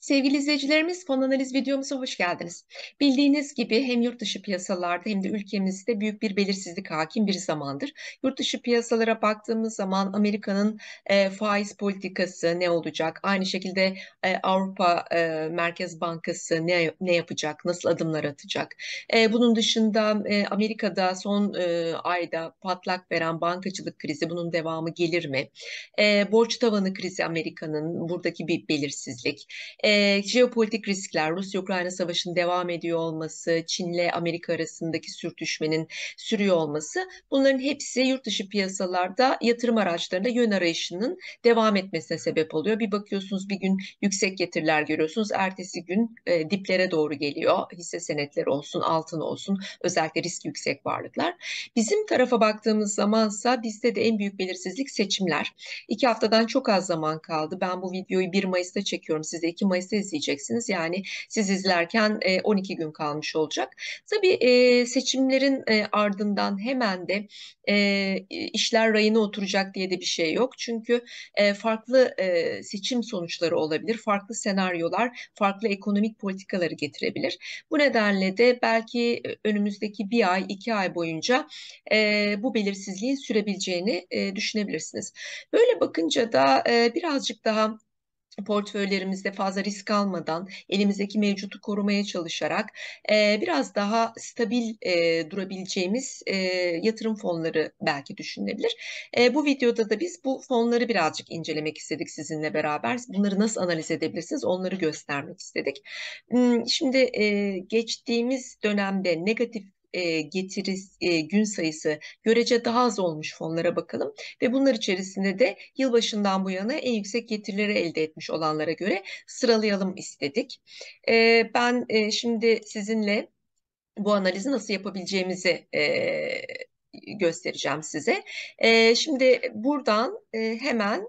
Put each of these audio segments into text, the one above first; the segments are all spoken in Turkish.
Sevgili izleyicilerimiz, fon analiz videomuza hoş geldiniz. Bildiğiniz gibi hem yurt dışı piyasalarda hem de ülkemizde büyük bir belirsizlik hakim bir zamandır. Yurt dışı piyasalara baktığımız zaman Amerika'nın e, faiz politikası ne olacak? Aynı şekilde e, Avrupa e, Merkez Bankası ne ne yapacak? Nasıl adımlar atacak? E, bunun dışında e, Amerika'da son e, ayda patlak veren bankacılık krizi bunun devamı gelir mi? E, borç tavanı krizi Amerika'nın buradaki bir belirsizlik. E, jeopolitik riskler, Rusya-Ukrayna savaşının devam ediyor olması, Çin'le Amerika arasındaki sürtüşmenin sürüyor olması bunların hepsi yurt dışı piyasalarda yatırım araçlarında yön arayışının devam etmesine sebep oluyor. Bir bakıyorsunuz bir gün yüksek getiriler görüyorsunuz, ertesi gün e, diplere doğru geliyor. Hisse senetleri olsun, altın olsun, özellikle risk yüksek varlıklar. Bizim tarafa baktığımız zamansa bizde de en büyük belirsizlik seçimler. İki haftadan çok az zaman kaldı. Ben bu videoyu 1 Mayıs'ta çekiyorum. Size 2 Mayıs'ta izleyeceksiniz. Yani siz izlerken 12 e, gün kalmış olacak. Tabii e, seçimlerin e, ardından hemen de işler rayına oturacak diye de bir şey yok. Çünkü farklı seçim sonuçları olabilir. Farklı senaryolar, farklı ekonomik politikaları getirebilir. Bu nedenle de belki önümüzdeki bir ay, iki ay boyunca bu belirsizliğin sürebileceğini düşünebilirsiniz. Böyle bakınca da birazcık daha portföylerimizde fazla risk almadan elimizdeki mevcutu korumaya çalışarak e, biraz daha stabil e, durabileceğimiz e, yatırım fonları belki düşünülebilir. E, bu videoda da biz bu fonları birazcık incelemek istedik sizinle beraber. Bunları nasıl analiz edebilirsiniz onları göstermek istedik. Şimdi e, geçtiğimiz dönemde negatif e, getiri e, gün sayısı görece daha az olmuş fonlara bakalım ve bunlar içerisinde de yılbaşından bu yana en yüksek getirileri elde etmiş olanlara göre sıralayalım istedik. Ben şimdi sizinle bu analizi nasıl yapabileceğimizi göstereceğim size. Şimdi buradan hemen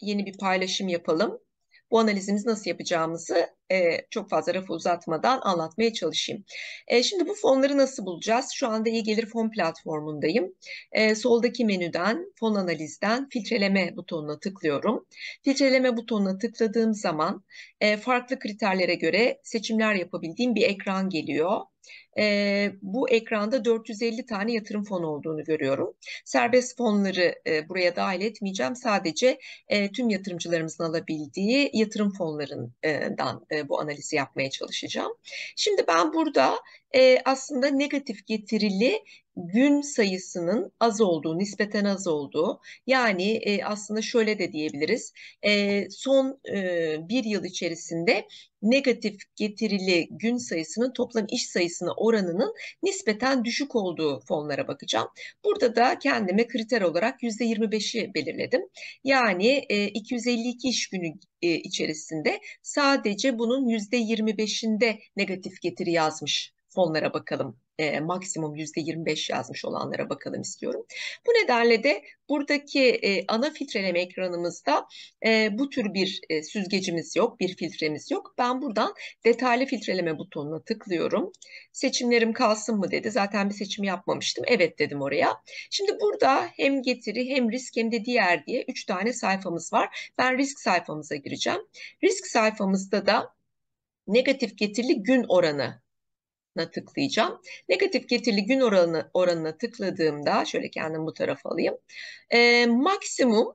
yeni bir paylaşım yapalım bu analizimizi nasıl yapacağımızı e, çok fazla lafı uzatmadan anlatmaya çalışayım. E, şimdi bu fonları nasıl bulacağız? Şu anda iyi gelir fon platformundayım. E, soldaki menüden fon analizden filtreleme butonuna tıklıyorum. Filtreleme butonuna tıkladığım zaman e, farklı kriterlere göre seçimler yapabildiğim bir ekran geliyor e, bu ekranda 450 tane yatırım fonu olduğunu görüyorum. Serbest fonları e, buraya dahil etmeyeceğim. Sadece e, tüm yatırımcılarımızın alabildiği yatırım fonlarından e, bu analizi yapmaya çalışacağım. Şimdi ben burada e, aslında negatif getirili gün sayısının az olduğu, nispeten az olduğu yani e, aslında şöyle de diyebiliriz e, son e, bir yıl içerisinde negatif getirili gün sayısının toplam iş sayısına oranının nispeten düşük olduğu fonlara bakacağım. Burada da kendime kriter olarak %25'i belirledim. Yani e, 252 iş günü e, içerisinde sadece bunun %25'inde negatif getiri yazmış fonlara bakalım. E, maksimum %25 yazmış olanlara bakalım istiyorum. Bu nedenle de buradaki e, ana filtreleme ekranımızda e, bu tür bir e, süzgecimiz yok, bir filtremiz yok. Ben buradan detaylı filtreleme butonuna tıklıyorum. Seçimlerim kalsın mı dedi. Zaten bir seçim yapmamıştım. Evet dedim oraya. Şimdi burada hem getiri hem risk hem de diğer diye 3 tane sayfamız var. Ben risk sayfamıza gireceğim. Risk sayfamızda da negatif getirili gün oranı na tıklayacağım. Negatif getirili gün oranı, oranına tıkladığımda şöyle kendim bu tarafa alayım. E, maksimum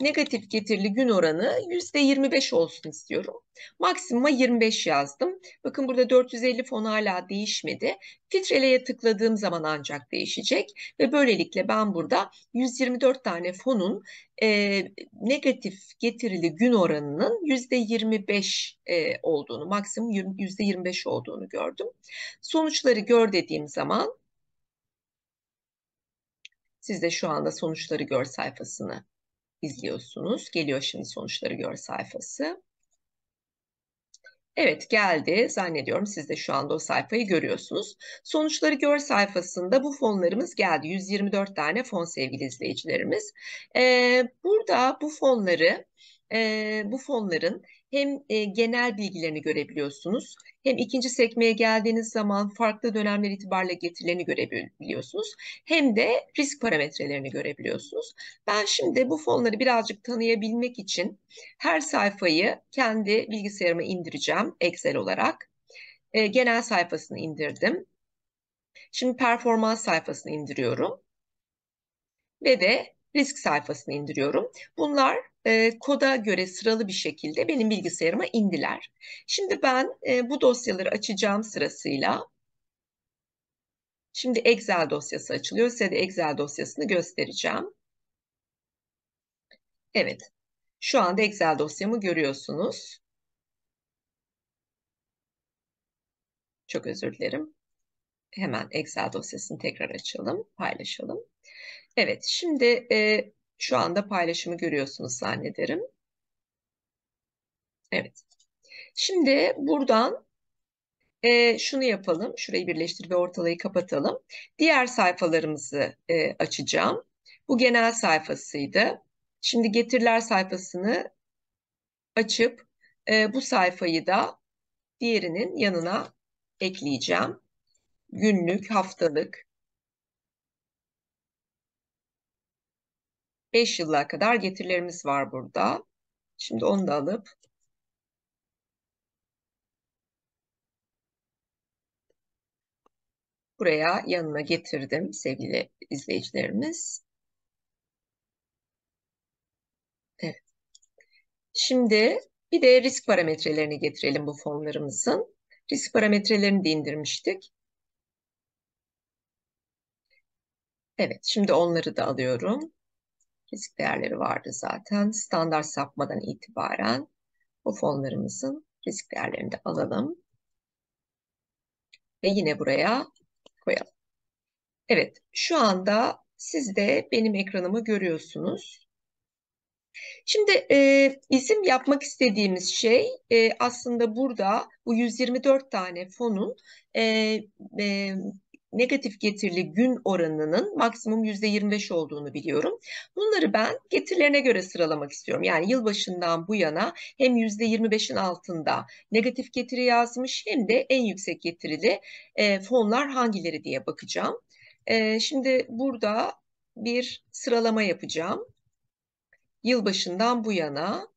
negatif getirili gün oranı %25 olsun istiyorum. Maksimuma 25 yazdım. Bakın burada 450 fon hala değişmedi. Filtreleye tıkladığım zaman ancak değişecek ve böylelikle ben burada 124 tane fonun e, negatif getirili gün oranının %25 e, olduğunu, maksimum %25 olduğunu gördüm. Sonuçları gör dediğim zaman siz de şu anda sonuçları gör sayfasını izliyorsunuz. Geliyor şimdi sonuçları gör sayfası. Evet geldi zannediyorum siz de şu anda o sayfayı görüyorsunuz. Sonuçları gör sayfasında bu fonlarımız geldi. 124 tane fon sevgili izleyicilerimiz. Ee, burada bu fonları e, bu fonların hem e, genel bilgilerini görebiliyorsunuz, hem ikinci sekmeye geldiğiniz zaman farklı dönemler itibariyle getirilerini görebiliyorsunuz, hem de risk parametrelerini görebiliyorsunuz. Ben şimdi bu fonları birazcık tanıyabilmek için her sayfayı kendi bilgisayarıma indireceğim Excel olarak. E, genel sayfasını indirdim. Şimdi performans sayfasını indiriyorum. Ve de risk sayfasını indiriyorum. Bunlar e, koda göre sıralı bir şekilde benim bilgisayarıma indiler. Şimdi ben e, bu dosyaları açacağım sırasıyla. Şimdi Excel dosyası açılıyor. Size de Excel dosyasını göstereceğim. Evet. Şu anda Excel dosyamı görüyorsunuz. Çok özür dilerim. Hemen Excel dosyasını tekrar açalım, paylaşalım. Evet, şimdi e, şu anda paylaşımı görüyorsunuz zannederim. Evet. Şimdi buradan e, şunu yapalım. Şurayı birleştir ve ortalayı kapatalım. Diğer sayfalarımızı e, açacağım. Bu genel sayfasıydı. Şimdi getiriler sayfasını açıp e, bu sayfayı da diğerinin yanına ekleyeceğim. Günlük, haftalık, 5 yıla kadar getirilerimiz var burada. Şimdi onu da alıp buraya yanına getirdim sevgili izleyicilerimiz. Şimdi bir de risk parametrelerini getirelim bu fonlarımızın. Risk parametrelerini de indirmiştik. Evet, şimdi onları da alıyorum. Risk değerleri vardı zaten. Standart sapmadan itibaren bu fonlarımızın risk değerlerini de alalım. Ve yine buraya koyalım. Evet, şu anda siz de benim ekranımı görüyorsunuz. Şimdi e, bizim yapmak istediğimiz şey e, aslında burada bu 124 tane fonun e, e, negatif getirili gün oranının maksimum %25 olduğunu biliyorum. Bunları ben getirilerine göre sıralamak istiyorum. Yani yılbaşından bu yana hem %25'in altında negatif getiri yazmış hem de en yüksek getirili e, fonlar hangileri diye bakacağım. E, şimdi burada bir sıralama yapacağım. Yılbaşından bu yana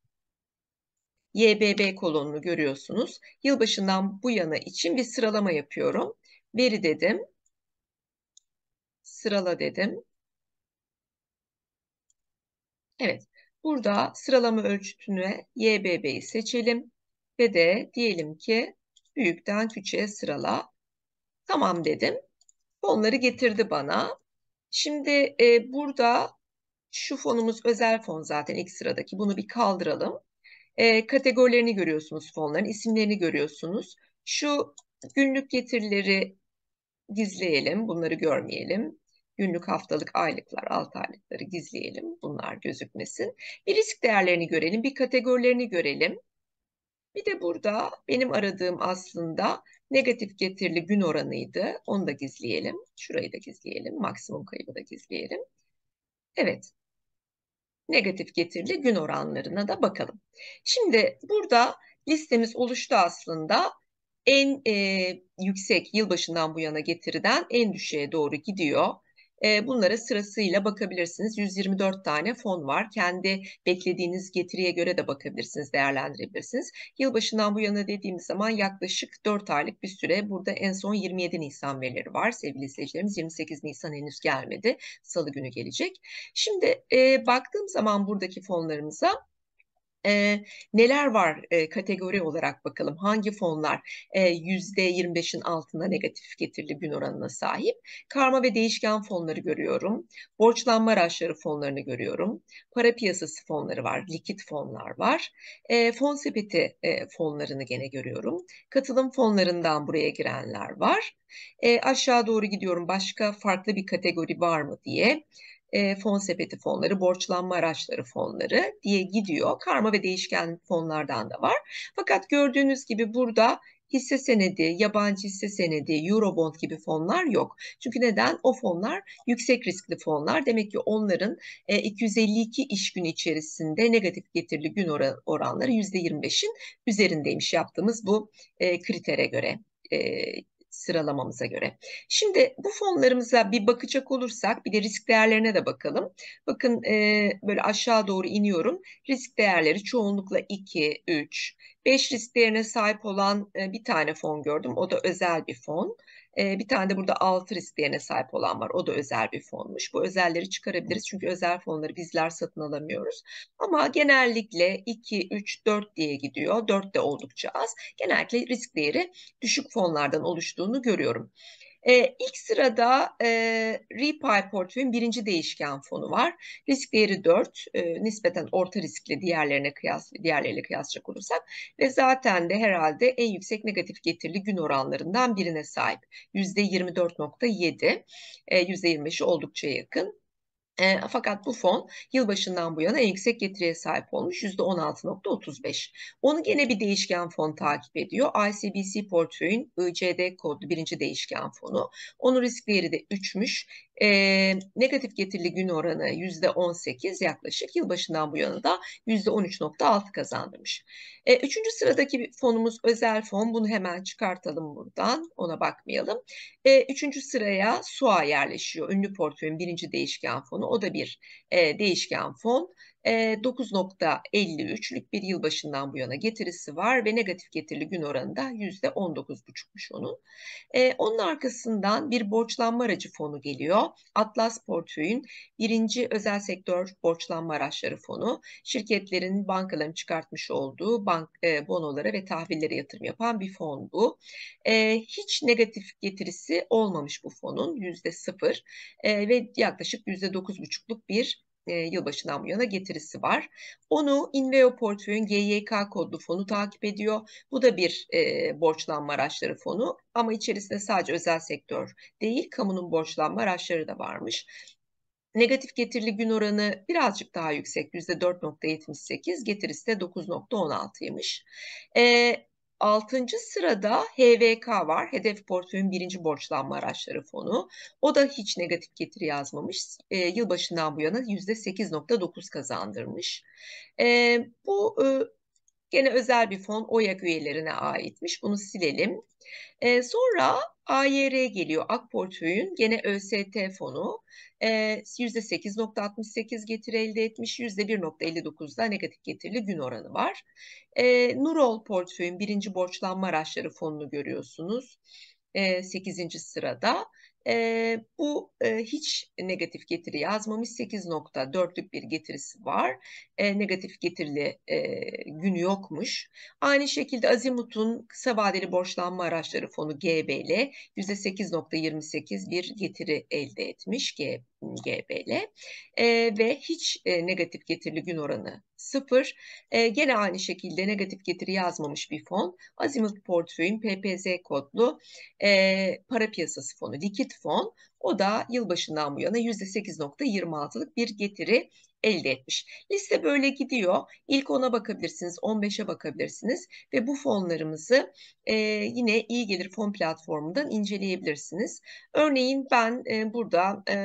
YBB kolonunu görüyorsunuz. Yılbaşından bu yana için bir sıralama yapıyorum. Veri dedim sırala dedim. Evet, burada sıralama ölçütüne YBB'yi seçelim ve de diyelim ki büyükten küçüğe sırala. Tamam dedim. Fonları getirdi bana. Şimdi e, burada şu fonumuz özel fon zaten ilk sıradaki. Bunu bir kaldıralım. E, kategorilerini görüyorsunuz fonların, isimlerini görüyorsunuz. Şu günlük getirileri gizleyelim, bunları görmeyelim. Günlük, haftalık, aylıklar, alt aylıkları gizleyelim. Bunlar gözükmesin. Bir risk değerlerini görelim, bir kategorilerini görelim. Bir de burada benim aradığım aslında negatif getirili gün oranıydı. Onu da gizleyelim. Şurayı da gizleyelim. Maksimum kaybı da gizleyelim. Evet. Negatif getirili gün oranlarına da bakalım. Şimdi burada listemiz oluştu aslında en e, yüksek yılbaşından bu yana getiriden en düşüğe doğru gidiyor. E, bunlara sırasıyla bakabilirsiniz. 124 tane fon var. Kendi beklediğiniz getiriye göre de bakabilirsiniz, değerlendirebilirsiniz. Yılbaşından bu yana dediğimiz zaman yaklaşık 4 aylık bir süre. Burada en son 27 Nisan verileri var sevgili izleyicilerimiz. 28 Nisan henüz gelmedi. Salı günü gelecek. Şimdi e, baktığım zaman buradaki fonlarımıza e, neler var e, kategori olarak bakalım. Hangi fonlar e, %25'in altında negatif getirili gün oranına sahip? Karma ve değişken fonları görüyorum. Borçlanma araçları fonlarını görüyorum. Para piyasası fonları var. Likit fonlar var. E, fon sepeti e, fonlarını gene görüyorum. Katılım fonlarından buraya girenler var. E, aşağı doğru gidiyorum. Başka farklı bir kategori var mı diye e, fon sepeti fonları, borçlanma araçları fonları diye gidiyor. Karma ve değişken fonlardan da var. Fakat gördüğünüz gibi burada hisse senedi, yabancı hisse senedi, Eurobond gibi fonlar yok. Çünkü neden? O fonlar yüksek riskli fonlar. Demek ki onların e, 252 iş günü içerisinde negatif getirili gün oran, oranları %25'in üzerindeymiş yaptığımız bu e, kritere göre. Sıralamamıza göre. Şimdi bu fonlarımıza bir bakacak olursak bir de risk değerlerine de bakalım. Bakın e, böyle aşağı doğru iniyorum. Risk değerleri çoğunlukla 2, 3, 5 risk değerine sahip olan e, bir tane fon gördüm. O da özel bir fon. E, bir tane de burada 6 risk değerine sahip olan var. O da özel bir fonmuş. Bu özelleri çıkarabiliriz. Çünkü özel fonları bizler satın alamıyoruz. Ama genellikle 2, 3, 4 diye gidiyor. 4 de oldukça az. Genellikle risk değeri düşük fonlardan oluştuğunu görüyorum. E, ilk sırada e, Repay portföyün birinci değişken fonu var. Risk değeri 4, e, nispeten orta riskli diğerlerine kıyas, diğerleriyle kıyaslayacak olursak ve zaten de herhalde en yüksek negatif getirili gün oranlarından birine sahip. %24.7, e, %25'i oldukça yakın. E, fakat bu fon yılbaşından bu yana en yüksek getiriye sahip olmuş %16.35. Onu gene bir değişken fon takip ediyor. ICBC portföyün ICD kodlu birinci değişken fonu. Onun risk değeri de 3'müş. E, negatif getirili gün oranı %18 yaklaşık. Yılbaşından bu yana da %13.6 kazandırmış. E, üçüncü sıradaki fonumuz özel fon. Bunu hemen çıkartalım buradan. Ona bakmayalım. E, üçüncü sıraya SUA yerleşiyor. Ünlü portföyün birinci değişken fonu. O da bir e, değişken fon. 9.53'lük bir yılbaşından bu yana getirisi var ve negatif getirili gün oranı da %19,5'muş onun. Onun arkasından bir borçlanma aracı fonu geliyor. Atlas Portföy'ün birinci özel sektör borçlanma araçları fonu. Şirketlerin bankaların çıkartmış olduğu bank bonolara ve tahvillere yatırım yapan bir fon bu. Hiç negatif getirisi olmamış bu fonun %0 ve yaklaşık %9,5'luk bir e, yılbaşından bu yana getirisi var. Onu Inveo portföyün GYK kodlu fonu takip ediyor. Bu da bir e, borçlanma araçları fonu ama içerisinde sadece özel sektör değil, kamunun borçlanma araçları da varmış. Negatif getirili gün oranı birazcık daha yüksek %4.78 getirisi de 9.16'ymış. E, Altıncı sırada HVK var. Hedef portföyün birinci borçlanma araçları fonu. O da hiç negatif getiri yazmamış. E, yılbaşından bu yana %8.9 kazandırmış. E, bu e, gene özel bir fon OYAK üyelerine aitmiş. Bunu silelim. E, sonra AYR geliyor. AK portföyün gene ÖST fonu. E, %8.68 getiri elde etmiş. %1.59'da negatif getirili gün oranı var. E, Nurol portföyün birinci borçlanma araçları fonunu görüyorsunuz. E, 8. sırada. E, bu e, hiç negatif getiri yazmamış. 8.4'lük bir getirisi var. E, negatif getirili e, günü yokmuş. Aynı şekilde Azimut'un kısa vadeli borçlanma araçları fonu GBL %8.28 bir getiri elde etmiş. G, GBL e, ve hiç e, negatif getirili gün oranı sıfır. E, gene aynı şekilde negatif getiri yazmamış bir fon. Azimut portföyün PPZ kodlu e, para piyasası fonu, likit fon. O da yılbaşından bu yana %8.26'lık bir getiri elde etmiş. Liste böyle gidiyor. İlk 10'a bakabilirsiniz, 15'e bakabilirsiniz ve bu fonlarımızı e, yine iyi gelir fon platformundan inceleyebilirsiniz. Örneğin ben e, burada e,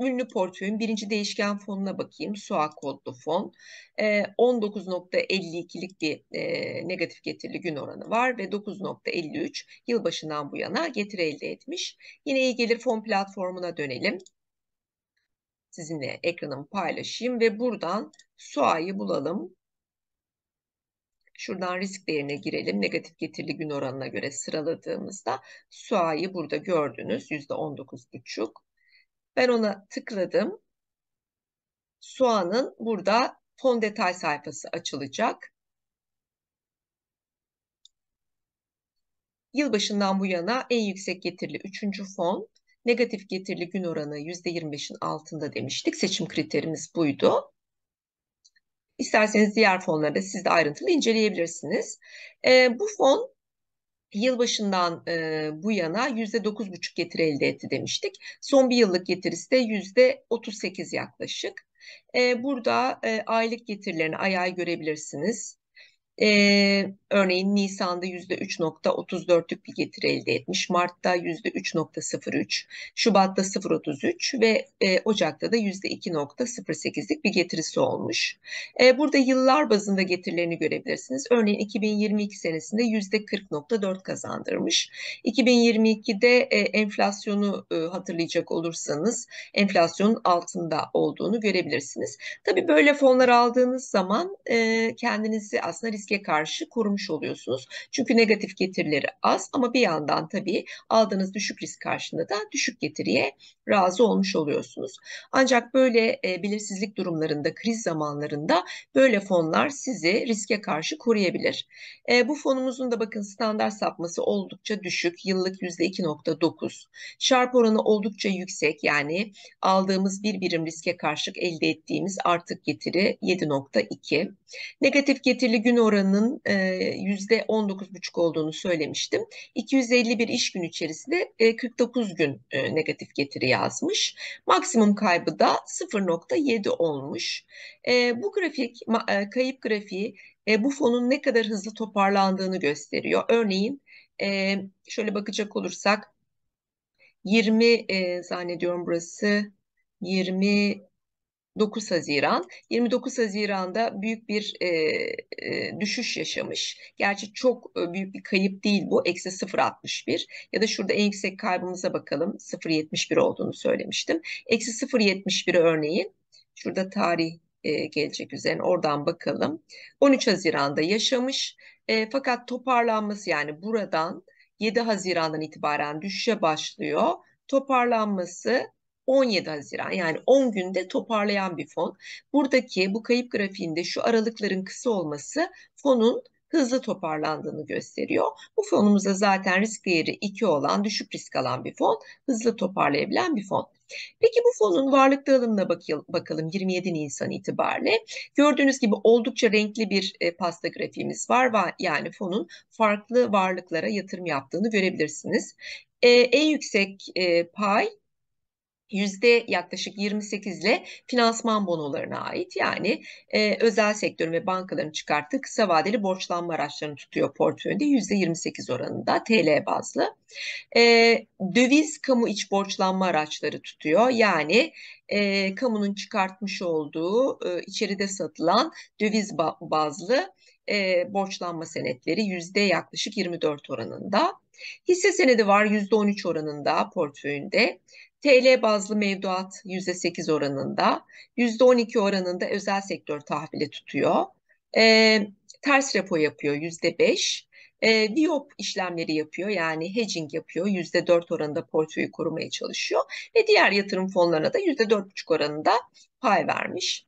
ünlü portföyün birinci değişken fonuna bakayım. SUA kodlu fon. E, 19.52'lik bir e, negatif getirili gün oranı var ve 9.53 yılbaşından bu yana getiri elde etmiş. Yine iyi gelir fon platformuna dönelim. Sizinle ekranımı paylaşayım ve buradan SUA'yı bulalım. Şuradan risk değerine girelim. Negatif getirili gün oranına göre sıraladığımızda SUA'yı burada gördünüz. %19,5. Ben ona tıkladım. Soğanın burada fon detay sayfası açılacak. Yılbaşından bu yana en yüksek getirili üçüncü fon. Negatif getirili gün oranı %25'in altında demiştik. Seçim kriterimiz buydu. İsterseniz diğer fonları da siz de ayrıntılı inceleyebilirsiniz. E, bu fon yılbaşından e, bu yana %9,5 getiri elde etti demiştik. Son bir yıllık getirisi de %38 yaklaşık. E, burada e, aylık getirilerini ay ay görebilirsiniz. Ee, örneğin Nisan'da %3.34'lük bir getiri elde etmiş, Mart'ta %3.03, Şubat'ta 0.33 ve e, Ocak'ta da %2.08'lik bir getirisi olmuş. E, burada yıllar bazında getirilerini görebilirsiniz. Örneğin 2022 senesinde %40.4 kazandırmış. 2022'de e, enflasyonu e, hatırlayacak olursanız enflasyonun altında olduğunu görebilirsiniz. Tabii böyle fonlar aldığınız zaman e, kendinizi aslında riske karşı korumuş oluyorsunuz. Çünkü negatif getirileri az ama bir yandan tabii aldığınız düşük risk karşında da düşük getiriye razı olmuş oluyorsunuz. Ancak böyle e, belirsizlik durumlarında, kriz zamanlarında böyle fonlar sizi riske karşı koruyabilir. E, bu fonumuzun da bakın standart sapması oldukça düşük, yıllık %2.9. Şarp oranı oldukça yüksek yani aldığımız bir birim riske karşılık elde ettiğimiz artık getiri 7.2. Negatif getirili gün oranının e, %19,5 olduğunu söylemiştim. 251 iş gün içerisinde e, 49 gün e, negatif getiri yazmış. Maksimum kaybı da 0.7 olmuş. E, bu grafik, e, kayıp grafiği e, bu fonun ne kadar hızlı toparlandığını gösteriyor. Örneğin e, şöyle bakacak olursak 20 e, zannediyorum burası 20 9 Haziran. 29 Haziran'da büyük bir e, e, düşüş yaşamış. Gerçi çok e, büyük bir kayıp değil bu. Eksi 0.61 ya da şurada en yüksek kaybımıza bakalım. 0.71 olduğunu söylemiştim. Eksi 0.71 örneğin. Şurada tarih e, gelecek üzerine oradan bakalım. 13 Haziran'da yaşamış. E, fakat toparlanması yani buradan 7 Haziran'dan itibaren düşüşe başlıyor. Toparlanması 17 Haziran yani 10 günde toparlayan bir fon. Buradaki bu kayıp grafiğinde şu aralıkların kısa olması fonun hızlı toparlandığını gösteriyor. Bu fonumuzda zaten risk değeri 2 olan, düşük risk alan bir fon, hızlı toparlayabilen bir fon. Peki bu fonun varlık dağılımına bakalım 27 Nisan itibariyle. Gördüğünüz gibi oldukça renkli bir e, pasta grafiğimiz var. Yani fonun farklı varlıklara yatırım yaptığını görebilirsiniz. E, en yüksek e, pay yüzde yaklaşık 28 ile finansman bonolarına ait yani e, özel sektörün ve bankaların çıkarttığı kısa vadeli borçlanma araçlarını tutuyor portföyünde yüzde 28 oranında TL bazlı. E, döviz kamu iç borçlanma araçları tutuyor yani e, kamunun çıkartmış olduğu e, içeride satılan döviz bazlı e, borçlanma senetleri yüzde yaklaşık 24 oranında. Hisse senedi var yüzde 13 oranında portföyünde. TL bazlı mevduat %8 oranında, %12 oranında özel sektör tahvili tutuyor. E, ters repo yapıyor %5. E, VIOP işlemleri yapıyor yani hedging yapıyor %4 oranında portföyü korumaya çalışıyor ve diğer yatırım fonlarına da %4,5 oranında pay vermiş.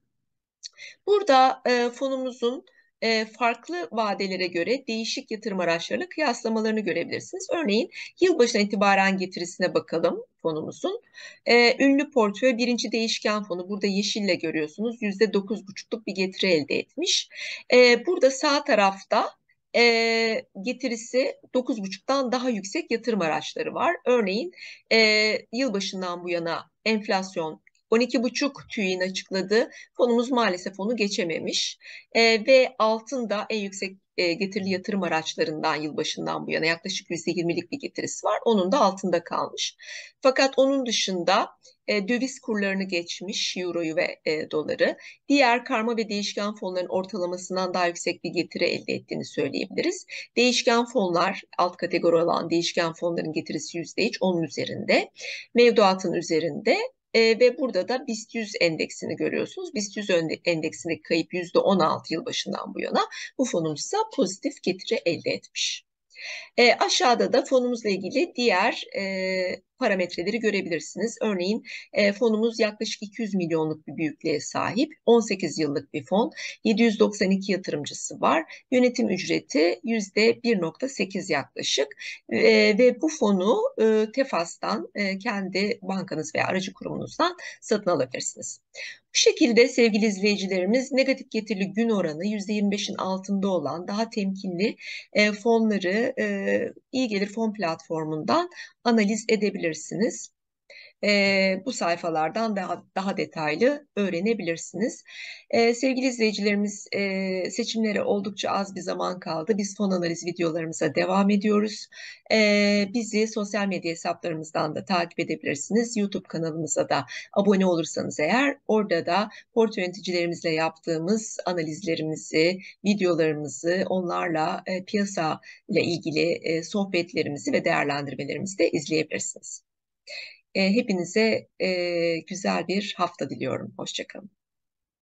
Burada e, fonumuzun e, farklı vadelere göre değişik yatırım araçlarıyla kıyaslamalarını görebilirsiniz. Örneğin yılbaşına itibaren getirisine bakalım fonumuzun. E, ünlü portföy birinci değişken fonu burada yeşille görüyorsunuz %9,5'luk bir getiri elde etmiş. E, burada sağ tarafta e, getirisi 9,5'tan daha yüksek yatırım araçları var. Örneğin e, yılbaşından bu yana enflasyon 12,5 TÜİ'nin açıkladığı fonumuz maalesef onu geçememiş e, ve altın da en yüksek e, getirili yatırım araçlarından yılbaşından bu yana yaklaşık %20'lik bir getirisi var. Onun da altında kalmış. Fakat onun dışında e, döviz kurlarını geçmiş euroyu ve e, doları. Diğer karma ve değişken fonların ortalamasından daha yüksek bir getiri elde ettiğini söyleyebiliriz. Değişken fonlar alt kategori olan değişken fonların getirisi %3 onun üzerinde. Mevduatın üzerinde e, ve burada da BIST 100 endeksini görüyorsunuz. BIST 100 endeksindeki kayıp %16 yılbaşından bu yana bu fonumuz ise pozitif getiri elde etmiş. E, aşağıda da fonumuzla ilgili diğer e, parametreleri görebilirsiniz. Örneğin e, fonumuz yaklaşık 200 milyonluk bir büyüklüğe sahip. 18 yıllık bir fon. 792 yatırımcısı var. Yönetim ücreti %1.8 yaklaşık. E, ve bu fonu e, Tefas'tan e, kendi bankanız veya aracı kurumunuzdan satın alabilirsiniz. Bu şekilde sevgili izleyicilerimiz negatif getirili gün oranı %25'in altında olan daha temkinli e, fonları e, iyi gelir fon platformundan analiz edebilirsiniz. E, bu sayfalardan daha, daha detaylı öğrenebilirsiniz. E, sevgili izleyicilerimiz e, seçimlere oldukça az bir zaman kaldı. Biz fon analiz videolarımıza devam ediyoruz. E, bizi sosyal medya hesaplarımızdan da takip edebilirsiniz. YouTube kanalımıza da abone olursanız eğer orada da portföy yöneticilerimizle yaptığımız analizlerimizi, videolarımızı onlarla e, piyasa ile ilgili e, sohbetlerimizi ve değerlendirmelerimizi de izleyebilirsiniz. Hepinize güzel bir hafta diliyorum. Hoşçakalın.